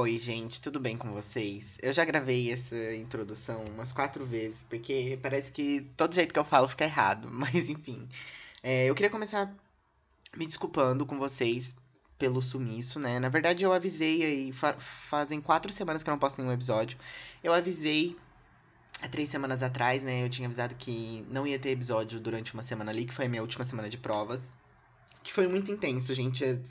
Oi, gente, tudo bem com vocês? Eu já gravei essa introdução umas quatro vezes, porque parece que todo jeito que eu falo fica errado, mas enfim. É, eu queria começar me desculpando com vocês pelo sumiço, né? Na verdade, eu avisei aí, fa fazem quatro semanas que eu não posto nenhum episódio. Eu avisei há três semanas atrás, né? Eu tinha avisado que não ia ter episódio durante uma semana ali, que foi a minha última semana de provas. Que foi muito intenso, gente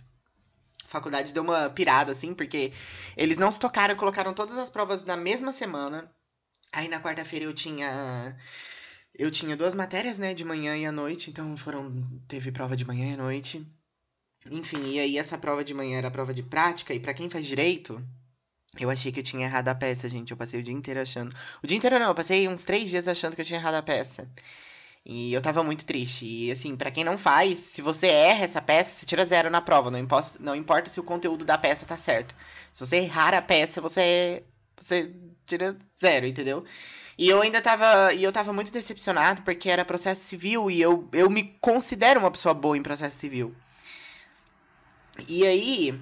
faculdade deu uma pirada, assim, porque eles não se tocaram, colocaram todas as provas na mesma semana. Aí na quarta-feira eu tinha. Eu tinha duas matérias, né, de manhã e à noite, então foram. Teve prova de manhã e à noite. Enfim, e aí essa prova de manhã era prova de prática, e para quem faz direito, eu achei que eu tinha errado a peça, gente. Eu passei o dia inteiro achando. O dia inteiro não, eu passei uns três dias achando que eu tinha errado a peça. E eu tava muito triste. E assim, para quem não faz, se você erra essa peça, você tira zero na prova. Não, importa, não importa se o conteúdo da peça tá certo. Se você errar a peça, você, você tira zero, entendeu? E eu ainda tava. E eu tava muito decepcionado porque era processo civil e eu, eu me considero uma pessoa boa em processo civil. E aí,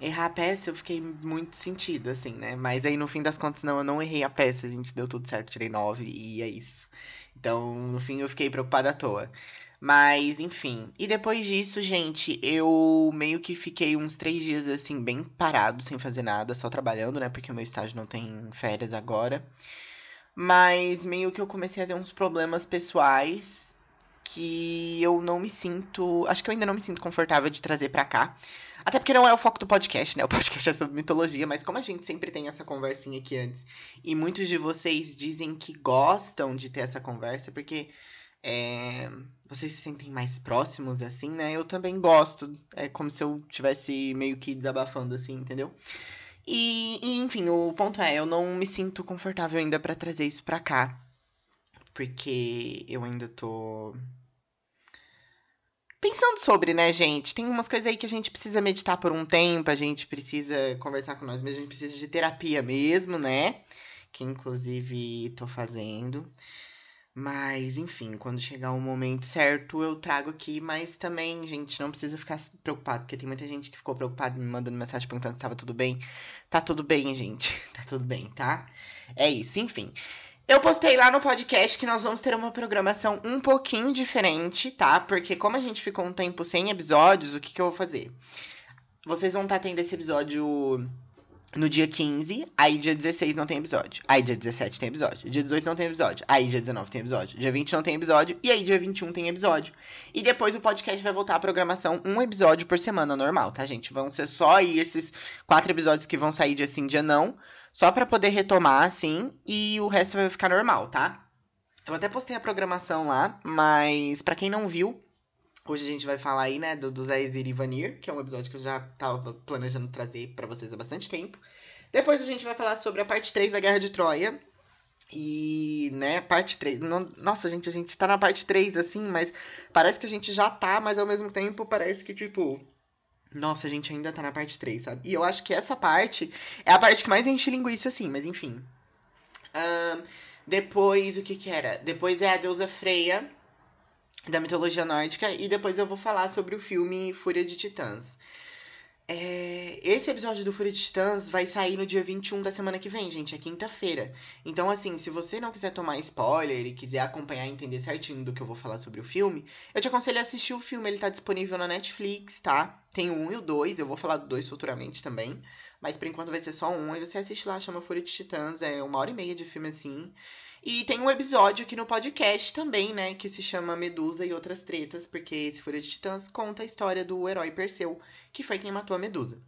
errar a peça eu fiquei muito sentida, assim, né? Mas aí no fim das contas, não, eu não errei a peça, a gente deu tudo certo, tirei nove e é isso. Então, no fim, eu fiquei preocupada à toa. Mas, enfim. E depois disso, gente, eu meio que fiquei uns três dias, assim, bem parado, sem fazer nada, só trabalhando, né? Porque o meu estágio não tem férias agora. Mas meio que eu comecei a ter uns problemas pessoais que eu não me sinto. Acho que eu ainda não me sinto confortável de trazer para cá. Até porque não é o foco do podcast, né? O podcast é sobre mitologia, mas como a gente sempre tem essa conversinha aqui antes, e muitos de vocês dizem que gostam de ter essa conversa, porque é, vocês se sentem mais próximos, assim, né? Eu também gosto. É como se eu tivesse meio que desabafando, assim, entendeu? E, e enfim, o ponto é, eu não me sinto confortável ainda para trazer isso pra cá. Porque eu ainda tô pensando sobre, né, gente? Tem umas coisas aí que a gente precisa meditar por um tempo, a gente precisa conversar com nós mesmos, a gente precisa de terapia mesmo, né? Que inclusive tô fazendo. Mas, enfim, quando chegar o momento certo, eu trago aqui. Mas também, gente, não precisa ficar preocupado, porque tem muita gente que ficou preocupada me mandando mensagem perguntando se tava tudo bem. Tá tudo bem, gente. Tá tudo bem, tá? É isso, enfim. Eu postei lá no podcast que nós vamos ter uma programação um pouquinho diferente, tá? Porque como a gente ficou um tempo sem episódios, o que, que eu vou fazer? Vocês vão estar tendo esse episódio no dia 15, aí dia 16 não tem episódio. Aí dia 17 tem episódio. Dia 18 não tem episódio. Aí dia 19 tem episódio. Dia 20 não tem episódio. E aí dia 21 tem episódio. E depois o podcast vai voltar à programação um episódio por semana normal, tá, gente? Vão ser só aí esses quatro episódios que vão sair dia sim, dia não. Só para poder retomar, assim, e o resto vai ficar normal, tá? Eu até postei a programação lá, mas para quem não viu, hoje a gente vai falar aí, né, do, do Zaizir e Vanir, que é um episódio que eu já tava planejando trazer para vocês há bastante tempo. Depois a gente vai falar sobre a parte 3 da Guerra de Troia. E, né, parte 3. Não, nossa, gente, a gente tá na parte 3, assim, mas parece que a gente já tá, mas ao mesmo tempo parece que, tipo, nossa, a gente ainda tá na parte 3, sabe? E eu acho que essa parte é a parte que mais enche linguiça, assim, mas enfim. Um, depois, o que que era? Depois é a deusa Freya, da mitologia nórdica, e depois eu vou falar sobre o filme Fúria de Titãs. É, esse episódio do Fúria de Titãs vai sair no dia 21 da semana que vem, gente. É quinta-feira. Então, assim, se você não quiser tomar spoiler e quiser acompanhar e entender certinho do que eu vou falar sobre o filme, eu te aconselho a assistir o filme. Ele tá disponível na Netflix, tá? Tem o 1 e o 2. Eu vou falar do 2 futuramente também. Mas por enquanto vai ser só um. Aí você assiste lá, chama Fúria de Titãs. É uma hora e meia de filme assim. E tem um episódio aqui no podcast também, né? Que se chama Medusa e Outras Tretas, porque esse Fúria de Titãs conta a história do herói Perseu, que foi quem matou a Medusa.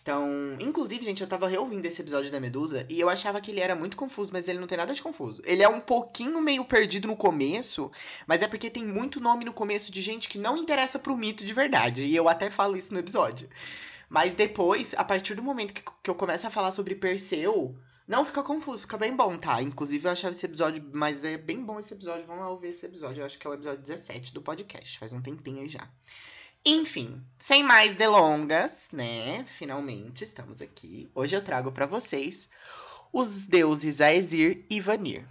Então, inclusive, gente, eu tava reouvindo esse episódio da Medusa e eu achava que ele era muito confuso, mas ele não tem nada de confuso. Ele é um pouquinho meio perdido no começo, mas é porque tem muito nome no começo de gente que não interessa pro mito de verdade. E eu até falo isso no episódio. Mas depois, a partir do momento que, que eu começo a falar sobre Perseu, não fica confuso, fica bem bom, tá? Inclusive eu achava esse episódio, mas é bem bom esse episódio. Vamos lá ouvir esse episódio. Eu acho que é o episódio 17 do podcast. Faz um tempinho aí já. Enfim, sem mais delongas, né? Finalmente estamos aqui. Hoje eu trago para vocês os deuses Aesir e Vanir.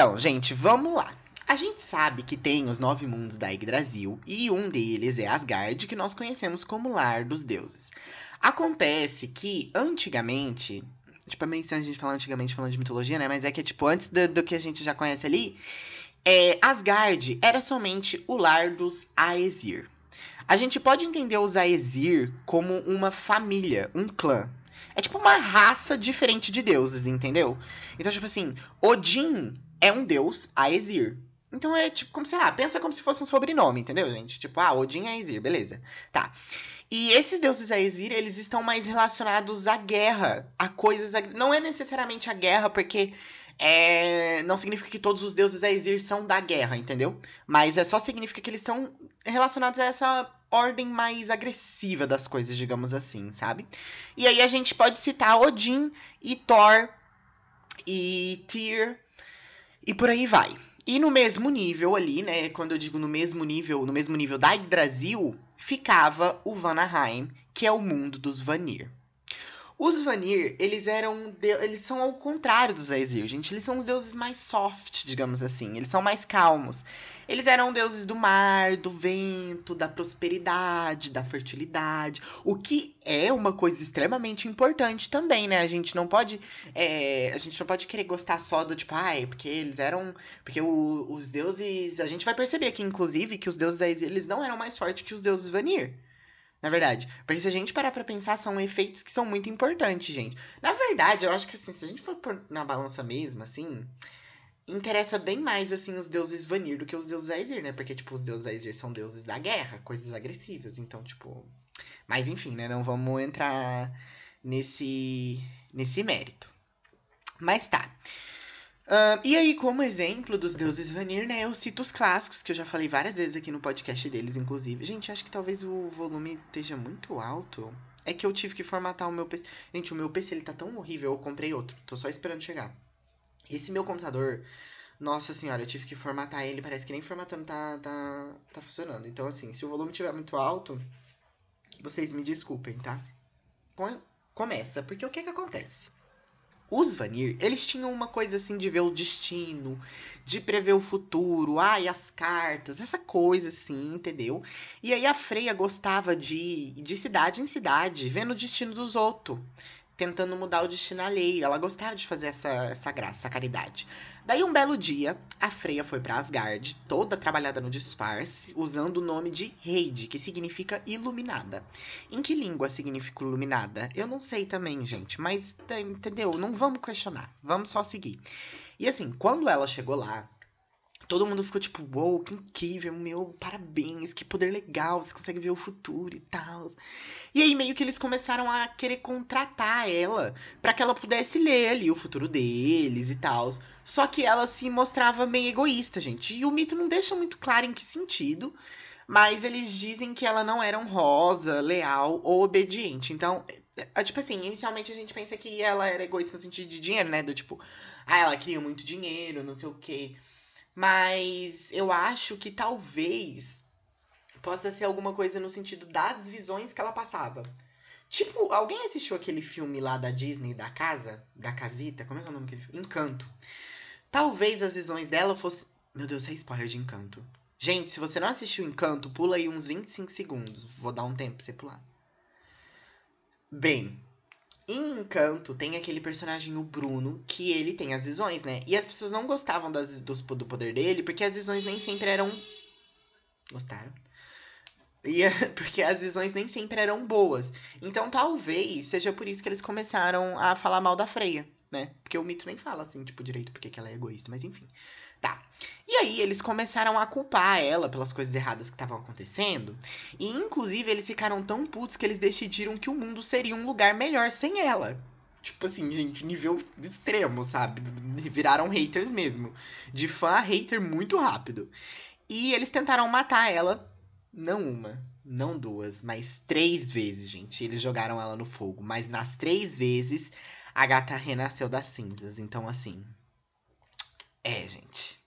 Então, gente, vamos lá. A gente sabe que tem os nove mundos da Yggdrasil e um deles é Asgard, que nós conhecemos como lar dos deuses. Acontece que antigamente, tipo, é meio estranho a gente falar antigamente falando de mitologia, né? Mas é que, tipo, antes do, do que a gente já conhece ali, é, Asgard era somente o lar dos Aesir. A gente pode entender os Aesir como uma família, um clã. É tipo uma raça diferente de deuses, entendeu? Então, tipo assim, Odin é um deus Aesir. Então é tipo, como sei lá, pensa como se fosse um sobrenome, entendeu, gente? Tipo, ah, Odin é Aesir, beleza. Tá. E esses deuses Aesir, eles estão mais relacionados à guerra, a coisas. Não é necessariamente a guerra, porque é, não significa que todos os deuses Aesir são da guerra, entendeu? Mas é só significa que eles estão relacionados a essa ordem mais agressiva das coisas, digamos assim, sabe? E aí a gente pode citar Odin e Thor e Tyr e por aí vai. E no mesmo nível ali, né? Quando eu digo no mesmo nível, no mesmo nível da Yggdrasil, ficava o Vanaheim, que é o mundo dos Vanir. Os Vanir, eles eram. Eles são ao contrário dos Aesir, gente. Eles são os deuses mais soft, digamos assim. Eles são mais calmos. Eles eram deuses do mar, do vento, da prosperidade, da fertilidade. O que é uma coisa extremamente importante também, né? A gente não pode. É... a gente não pode querer gostar só do tipo, ai, ah, porque eles eram. Porque o... os deuses. A gente vai perceber aqui, inclusive, que os deuses eles não eram mais fortes que os deuses Vanir. Na verdade. Porque se a gente parar pra pensar, são efeitos que são muito importantes, gente. Na verdade, eu acho que assim, se a gente for na balança mesmo, assim. Interessa bem mais, assim, os deuses Vanir do que os deuses Aesir, né? Porque, tipo, os deuses Aesir são deuses da guerra, coisas agressivas. Então, tipo. Mas enfim, né? Não vamos entrar nesse, nesse mérito. Mas tá. Uh, e aí, como exemplo dos deuses Vanir, né, eu cito os clássicos, que eu já falei várias vezes aqui no podcast deles, inclusive. Gente, acho que talvez o volume esteja muito alto. É que eu tive que formatar o meu PC. Gente, o meu PC ele tá tão horrível, eu comprei outro. Tô só esperando chegar. Esse meu computador, nossa senhora, eu tive que formatar ele, parece que nem formatando tá, tá, tá funcionando. Então, assim, se o volume estiver muito alto, vocês me desculpem, tá? Começa, porque o que que acontece? Os Vanir, eles tinham uma coisa assim de ver o destino, de prever o futuro, ai, as cartas, essa coisa assim, entendeu? E aí a Freia gostava de de cidade em cidade, vendo o destino dos outros tentando mudar o destino alheio. Ela gostava de fazer essa, essa graça, essa caridade. Daí, um belo dia, a Freya foi para Asgard, toda trabalhada no disfarce, usando o nome de Heide, que significa iluminada. Em que língua significa iluminada? Eu não sei também, gente, mas entendeu? Não vamos questionar, vamos só seguir. E assim, quando ela chegou lá, todo mundo ficou tipo, uou, que incrível, meu, parabéns, que poder legal, você consegue ver o futuro e tal. E aí meio que eles começaram a querer contratar ela para que ela pudesse ler ali o futuro deles e tal. Só que ela se mostrava meio egoísta, gente. E o mito não deixa muito claro em que sentido, mas eles dizem que ela não era honrosa, leal ou obediente. Então, é, é, tipo assim, inicialmente a gente pensa que ela era egoísta no sentido de dinheiro, né? Do tipo, ah, ela queria muito dinheiro, não sei o quê. Mas eu acho que talvez possa ser alguma coisa no sentido das visões que ela passava. Tipo, alguém assistiu aquele filme lá da Disney, da casa? Da casita? Como é que é o nome daquele filme? Encanto. Talvez as visões dela fossem. Meu Deus, é spoiler de Encanto. Gente, se você não assistiu Encanto, pula aí uns 25 segundos. Vou dar um tempo pra você pular. Bem, em Encanto, tem aquele personagem, o Bruno, que ele tem as visões, né? E as pessoas não gostavam das, do poder dele, porque as visões nem sempre eram. Gostaram? E, porque as visões nem sempre eram boas. Então talvez seja por isso que eles começaram a falar mal da Freia, né? Porque o mito nem fala assim, tipo, direito porque ela é egoísta, mas enfim. Tá. E aí eles começaram a culpar ela pelas coisas erradas que estavam acontecendo. E inclusive eles ficaram tão putos que eles decidiram que o mundo seria um lugar melhor sem ela. Tipo assim, gente, nível extremo, sabe? Viraram haters mesmo. De fã a hater muito rápido. E eles tentaram matar ela. Não uma, não duas, mas três vezes, gente. Eles jogaram ela no fogo. Mas nas três vezes, a gata renasceu das cinzas. Então, assim. É, gente.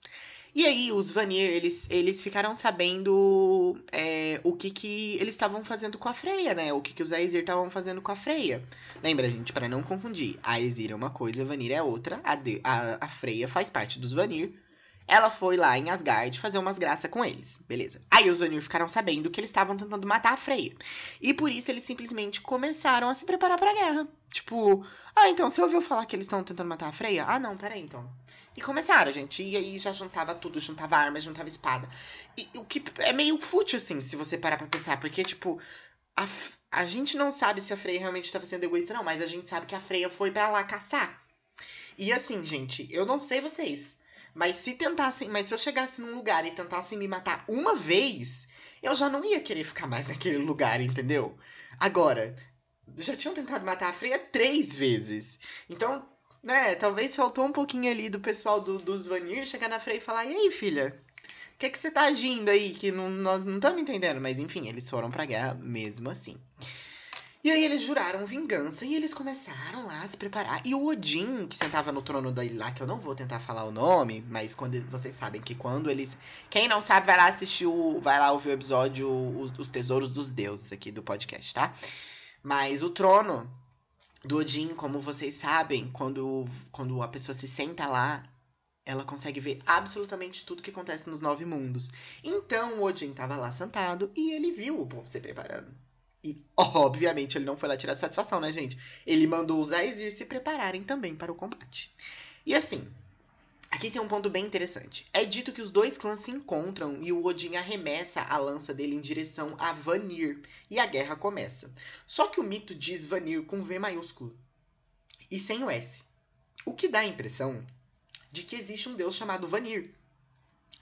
E aí, os Vanir, eles, eles ficaram sabendo é, o que que eles estavam fazendo com a Freya, né? O que que os Aesir estavam fazendo com a Freya. Lembra, gente, para não confundir. A Aesir é uma coisa, Vanir é outra. A, de, a, a Freya faz parte dos Vanir. Ela foi lá em Asgard fazer umas graças com eles, beleza. Aí os Vanir ficaram sabendo que eles estavam tentando matar a Freya. E por isso eles simplesmente começaram a se preparar pra guerra. Tipo, ah, então, você ouviu falar que eles estão tentando matar a Freya? Ah, não, peraí, então. E começaram, gente. E aí já juntava tudo, juntava arma, juntava espada. E o que é meio fútil, assim, se você parar pra pensar. Porque, tipo, a, a gente não sabe se a Freya realmente estava sendo egoísta, não. Mas a gente sabe que a Freya foi para lá caçar. E assim, gente, eu não sei vocês. Mas se tentassem, mas se eu chegasse num lugar e tentassem me matar uma vez, eu já não ia querer ficar mais naquele lugar, entendeu? Agora, já tinham tentado matar a Freya três vezes. Então, né, talvez faltou um pouquinho ali do pessoal do, dos Vanir chegar na Freya e falar: e aí, filha? O que, é que você tá agindo aí? Que não, nós não estamos entendendo. Mas enfim, eles foram pra guerra mesmo assim. E aí eles juraram vingança e eles começaram lá a se preparar. E o Odin, que sentava no trono dele lá, que eu não vou tentar falar o nome, mas quando vocês sabem que quando eles. Quem não sabe, vai lá assistir o. Vai lá ouvir o episódio Os, os Tesouros dos Deuses aqui do podcast, tá? Mas o trono do Odin, como vocês sabem, quando, quando a pessoa se senta lá, ela consegue ver absolutamente tudo que acontece nos nove mundos. Então o Odin estava lá sentado e ele viu o povo se preparando. E, obviamente, ele não foi lá tirar satisfação, né, gente? Ele mandou os Aesir se prepararem também para o combate. E assim, aqui tem um ponto bem interessante. É dito que os dois clãs se encontram e o Odin arremessa a lança dele em direção a Vanir. E a guerra começa. Só que o mito diz Vanir com V maiúsculo e sem o S. O que dá a impressão de que existe um deus chamado Vanir.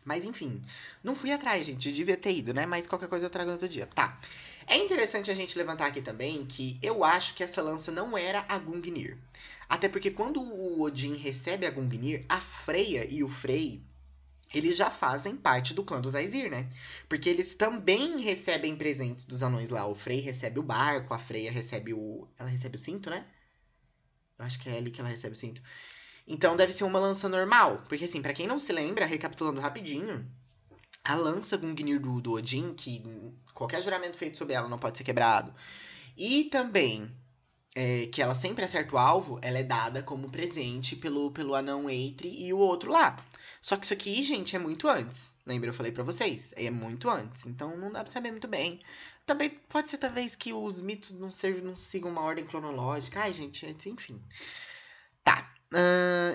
Mas enfim, não fui atrás, gente. Devia ter ido, né? Mas qualquer coisa eu trago outro dia. Tá. É interessante a gente levantar aqui também que eu acho que essa lança não era a Gungnir. Até porque quando o Odin recebe a Gungnir, a Freya e o Frey, eles já fazem parte do clã dos Aesir, né? Porque eles também recebem presentes dos anões lá. O Frey recebe o barco, a Freya recebe o. Ela recebe o cinto, né? Eu acho que é ali que ela recebe o cinto. Então deve ser uma lança normal. Porque, assim, para quem não se lembra, recapitulando rapidinho, a lança Gungnir do, do Odin, que qualquer juramento feito sobre ela não pode ser quebrado. E também é, que ela sempre acerta o alvo, ela é dada como presente pelo, pelo anão Eitri e o outro lá. Só que isso aqui, gente, é muito antes. Lembra? Eu falei para vocês. É muito antes. Então não dá pra saber muito bem. Também pode ser, talvez, que os mitos não, servem, não sigam uma ordem cronológica. Ai, gente, enfim.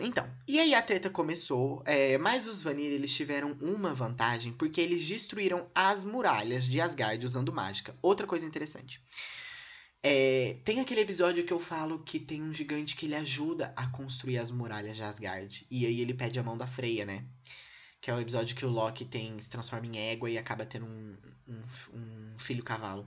Então, e aí a treta começou, é, mas os Vanir eles tiveram uma vantagem porque eles destruíram as muralhas de Asgard usando mágica. Outra coisa interessante. É, tem aquele episódio que eu falo que tem um gigante que ele ajuda a construir as muralhas de Asgard. E aí ele pede a mão da Freya, né? Que é o episódio que o Loki tem, se transforma em égua e acaba tendo um, um, um filho cavalo.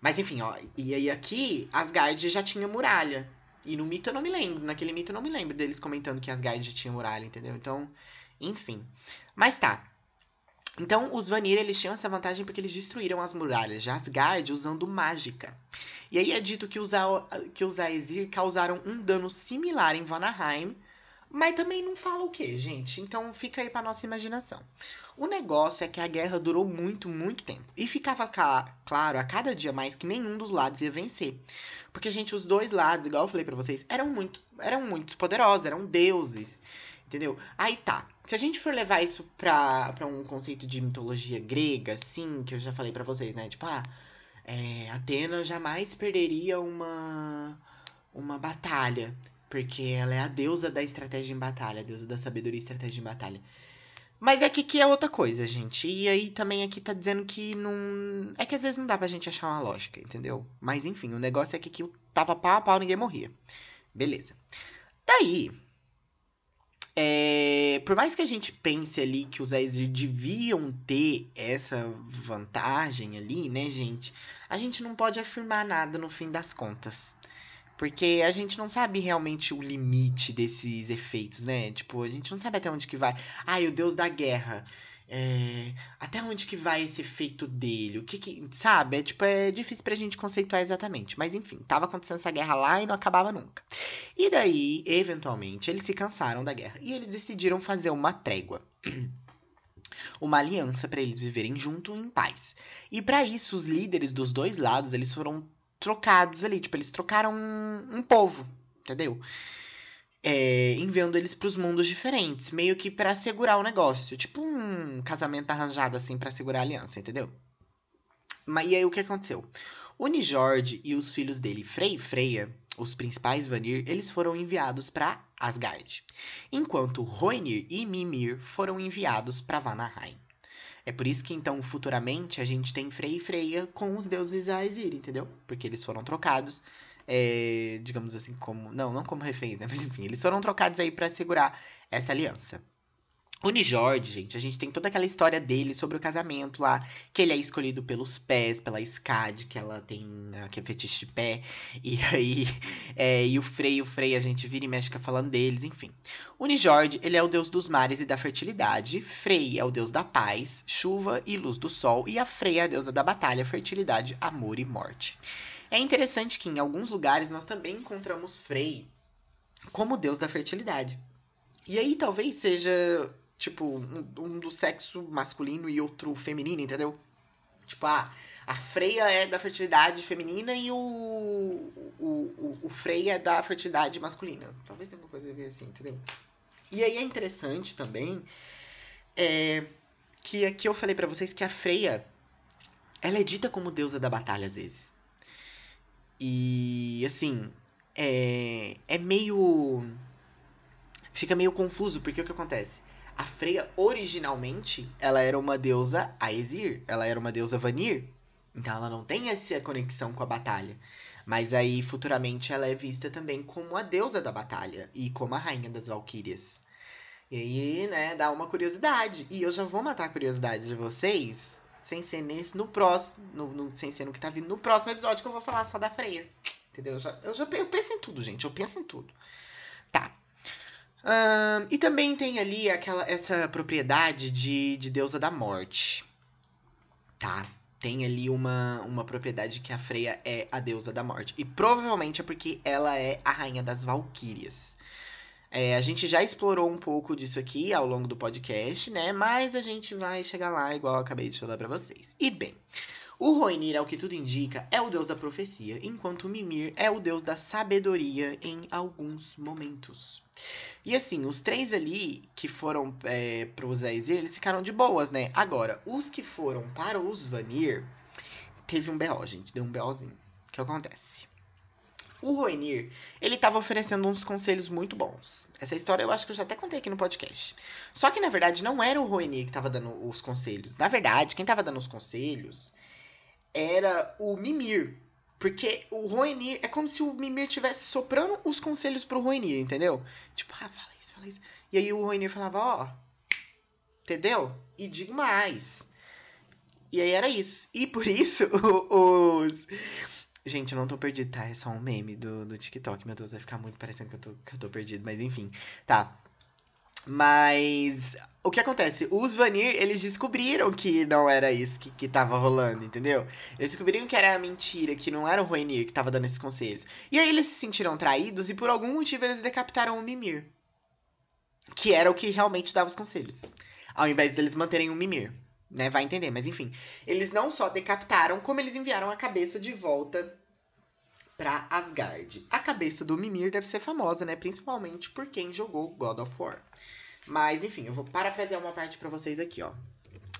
Mas enfim, ó. E aí aqui, Asgard já tinha muralha. E no mito eu não me lembro. Naquele mito eu não me lembro deles comentando que Asgard já tinha muralha, entendeu? Então, enfim. Mas tá. Então, os Vanir, eles tinham essa vantagem porque eles destruíram as muralhas de Asgard usando mágica. E aí é dito que os, que os Aesir causaram um dano similar em Vanaheim, mas também não fala o que, gente. Então fica aí pra nossa imaginação. O negócio é que a guerra durou muito, muito tempo. E ficava claro a cada dia mais que nenhum dos lados ia vencer. Porque, gente, os dois lados, igual eu falei para vocês, eram muito, eram muito poderosos, eram deuses. Entendeu? Aí tá. Se a gente for levar isso pra, pra um conceito de mitologia grega, assim, que eu já falei para vocês, né? Tipo, ah, é, Atena jamais perderia uma, uma batalha. Porque ela é a deusa da estratégia em batalha, a deusa da sabedoria e estratégia em batalha. Mas é que aqui é outra coisa, gente. E aí também aqui tá dizendo que não. É que às vezes não dá pra gente achar uma lógica, entendeu? Mas enfim, o negócio é que aqui tava pau a pau, ninguém morria. Beleza. Daí. É... Por mais que a gente pense ali que os Aesir deviam ter essa vantagem ali, né, gente? A gente não pode afirmar nada no fim das contas. Porque a gente não sabe realmente o limite desses efeitos, né? Tipo, a gente não sabe até onde que vai. Ai, o deus da guerra. É... Até onde que vai esse efeito dele? O que que. Sabe? É, tipo, é difícil pra gente conceituar exatamente. Mas enfim, tava acontecendo essa guerra lá e não acabava nunca. E daí, eventualmente, eles se cansaram da guerra. E eles decidiram fazer uma trégua. uma aliança para eles viverem junto em paz. E para isso, os líderes dos dois lados, eles foram trocados ali, tipo, eles trocaram um, um povo, entendeu? É, enviando eles para os mundos diferentes, meio que para segurar o negócio, tipo um casamento arranjado assim para segurar a aliança, entendeu? Mas e aí o que aconteceu? O Nijord e os filhos dele, Frey e Freya, os principais Vanir, eles foram enviados para Asgard, enquanto Hoenir e Mimir foram enviados para Vanaheim. É por isso que então futuramente a gente tem Frey e Freya com os deuses Aesir, entendeu? Porque eles foram trocados, é, digamos assim, como não, não como reféns, né? Mas enfim, eles foram trocados aí para segurar essa aliança. O Nijord, gente, a gente tem toda aquela história dele sobre o casamento lá, que ele é escolhido pelos pés, pela Skad, que ela tem, né, que é fetiche de pé, e aí, é, e o Frey, o Frey, a gente vira e mexe falando deles, enfim. O Nijord, ele é o deus dos mares e da fertilidade, Frey é o deus da paz, chuva e luz do sol, e a Frey é a deusa da batalha, fertilidade, amor e morte. É interessante que em alguns lugares nós também encontramos Frey como deus da fertilidade. E aí talvez seja tipo, um, um do sexo masculino e outro feminino, entendeu? Tipo, ah, a Freia é da fertilidade feminina e o, o, o, o Freia é da fertilidade masculina. Talvez tenha alguma coisa a ver assim, entendeu? E aí é interessante também é, que aqui eu falei para vocês que a Freia ela é dita como deusa da batalha às vezes. E assim, é, é meio. Fica meio confuso, porque o que acontece? A Freya, originalmente, ela era uma deusa Aesir. Ela era uma deusa Vanir. Então ela não tem essa conexão com a batalha. Mas aí, futuramente, ela é vista também como a deusa da batalha. E como a rainha das Valquírias. E aí, né, dá uma curiosidade. E eu já vou matar a curiosidade de vocês. Sem ser nesse, no próximo. No, no, sem ser no que tá vindo no próximo episódio que eu vou falar só da Freya. Entendeu? Eu já, eu já eu penso em tudo, gente. Eu penso em tudo. Tá e também tem ali aquela essa propriedade de, de deusa da morte. Tá? Tem ali uma, uma propriedade que a Freya é a deusa da morte. E provavelmente é porque ela é a rainha das valquírias. É, a gente já explorou um pouco disso aqui ao longo do podcast, né? Mas a gente vai chegar lá, igual eu acabei de falar para vocês. E bem, o Roinir, ao que tudo indica, é o deus da profecia, enquanto o Mimir é o deus da sabedoria em alguns momentos. E assim, os três ali que foram é, para os Aesir, eles ficaram de boas, né? Agora, os que foram para os Vanir, teve um B.O., gente. Deu um B.O.zinho. O que acontece? O Roenir, ele estava oferecendo uns conselhos muito bons. Essa história eu acho que eu já até contei aqui no podcast. Só que, na verdade, não era o Roenir que estava dando os conselhos. Na verdade, quem estava dando os conselhos era o Mimir. Porque o Roenir é como se o Mimir estivesse soprando os conselhos pro Roenir, entendeu? Tipo, ah, fala isso, fala isso. E aí o Roenir falava, ó, entendeu? E digo mais. E aí era isso. E por isso, os. Gente, eu não tô perdido, tá? É só um meme do, do TikTok. Meu Deus, vai ficar muito parecendo que eu tô, que eu tô perdido. Mas enfim, tá. Mas o que acontece? Os Vanir, eles descobriram que não era isso que, que tava rolando, entendeu? Eles descobriram que era mentira, que não era o Roenir que tava dando esses conselhos. E aí eles se sentiram traídos e por algum motivo eles decapitaram o Mimir. Que era o que realmente dava os conselhos. Ao invés deles manterem o Mimir. Né? Vai entender, mas enfim. Eles não só decapitaram, como eles enviaram a cabeça de volta para Asgard. A cabeça do Mimir deve ser famosa, né? Principalmente por quem jogou God of War. Mas, enfim, eu vou parafrasear uma parte para vocês aqui, ó.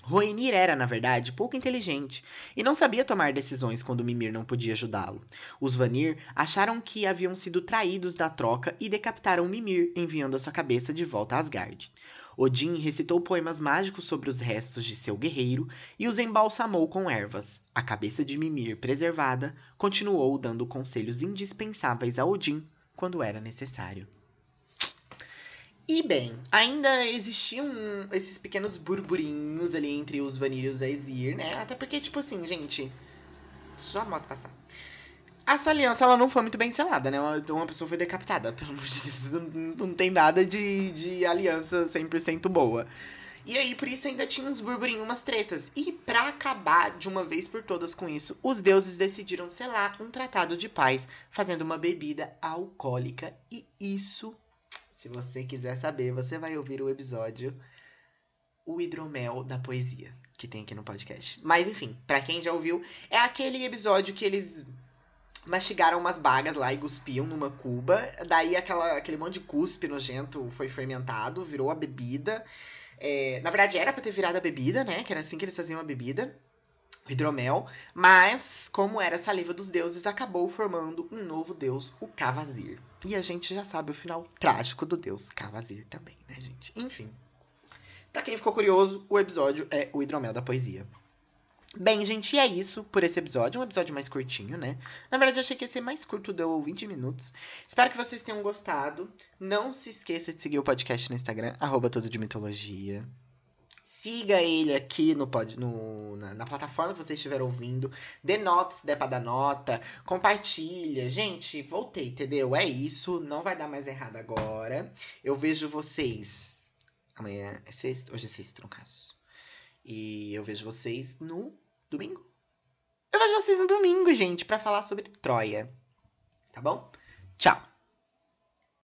Roenir era, na verdade, pouco inteligente e não sabia tomar decisões quando Mimir não podia ajudá-lo. Os Vanir acharam que haviam sido traídos da troca e decapitaram Mimir, enviando a sua cabeça de volta a Asgard. Odin recitou poemas mágicos sobre os restos de seu guerreiro e os embalsamou com ervas. A cabeça de Mimir, preservada, continuou dando conselhos indispensáveis a Odin quando era necessário. E bem, ainda existiam esses pequenos burburinhos ali entre os Vanir e os Aesir, né? Até porque, tipo assim, gente. Só a moto passar. Essa aliança, ela não foi muito bem selada, né? Uma, uma pessoa foi decapitada. Pelo amor de Deus, não, não tem nada de, de aliança 100% boa. E aí, por isso, ainda tinha uns burburinhos, umas tretas. E para acabar de uma vez por todas com isso, os deuses decidiram selar um tratado de paz, fazendo uma bebida alcoólica. E isso se você quiser saber, você vai ouvir o episódio o hidromel da poesia que tem aqui no podcast. Mas enfim, para quem já ouviu, é aquele episódio que eles mastigaram umas bagas lá e cuspiam numa cuba. Daí aquela, aquele monte de cuspe nojento foi fermentado, virou a bebida. É, na verdade, era pra ter virado a bebida, né? Que era assim que eles faziam a bebida. Hidromel. Mas, como era saliva dos deuses, acabou formando um novo deus, o Cavazir. E a gente já sabe o final trágico do deus Cavazir também, né, gente? Enfim. Pra quem ficou curioso, o episódio é o hidromel da poesia. Bem, gente, e é isso por esse episódio. Um episódio mais curtinho, né? Na verdade, eu achei que ia ser mais curto, deu 20 minutos. Espero que vocês tenham gostado. Não se esqueça de seguir o podcast no Instagram, arroba tudo de mitologia. Siga ele aqui no, pod, no na, na, plataforma que vocês estiver ouvindo. Dê nota se der pra dar nota. Compartilha. Gente, voltei, entendeu? É isso. Não vai dar mais errado agora. Eu vejo vocês. Amanhã é sexta. Hoje é sexta, no caso. E eu vejo vocês no domingo. Eu vejo vocês no domingo, gente, para falar sobre Troia. Tá bom? Tchau!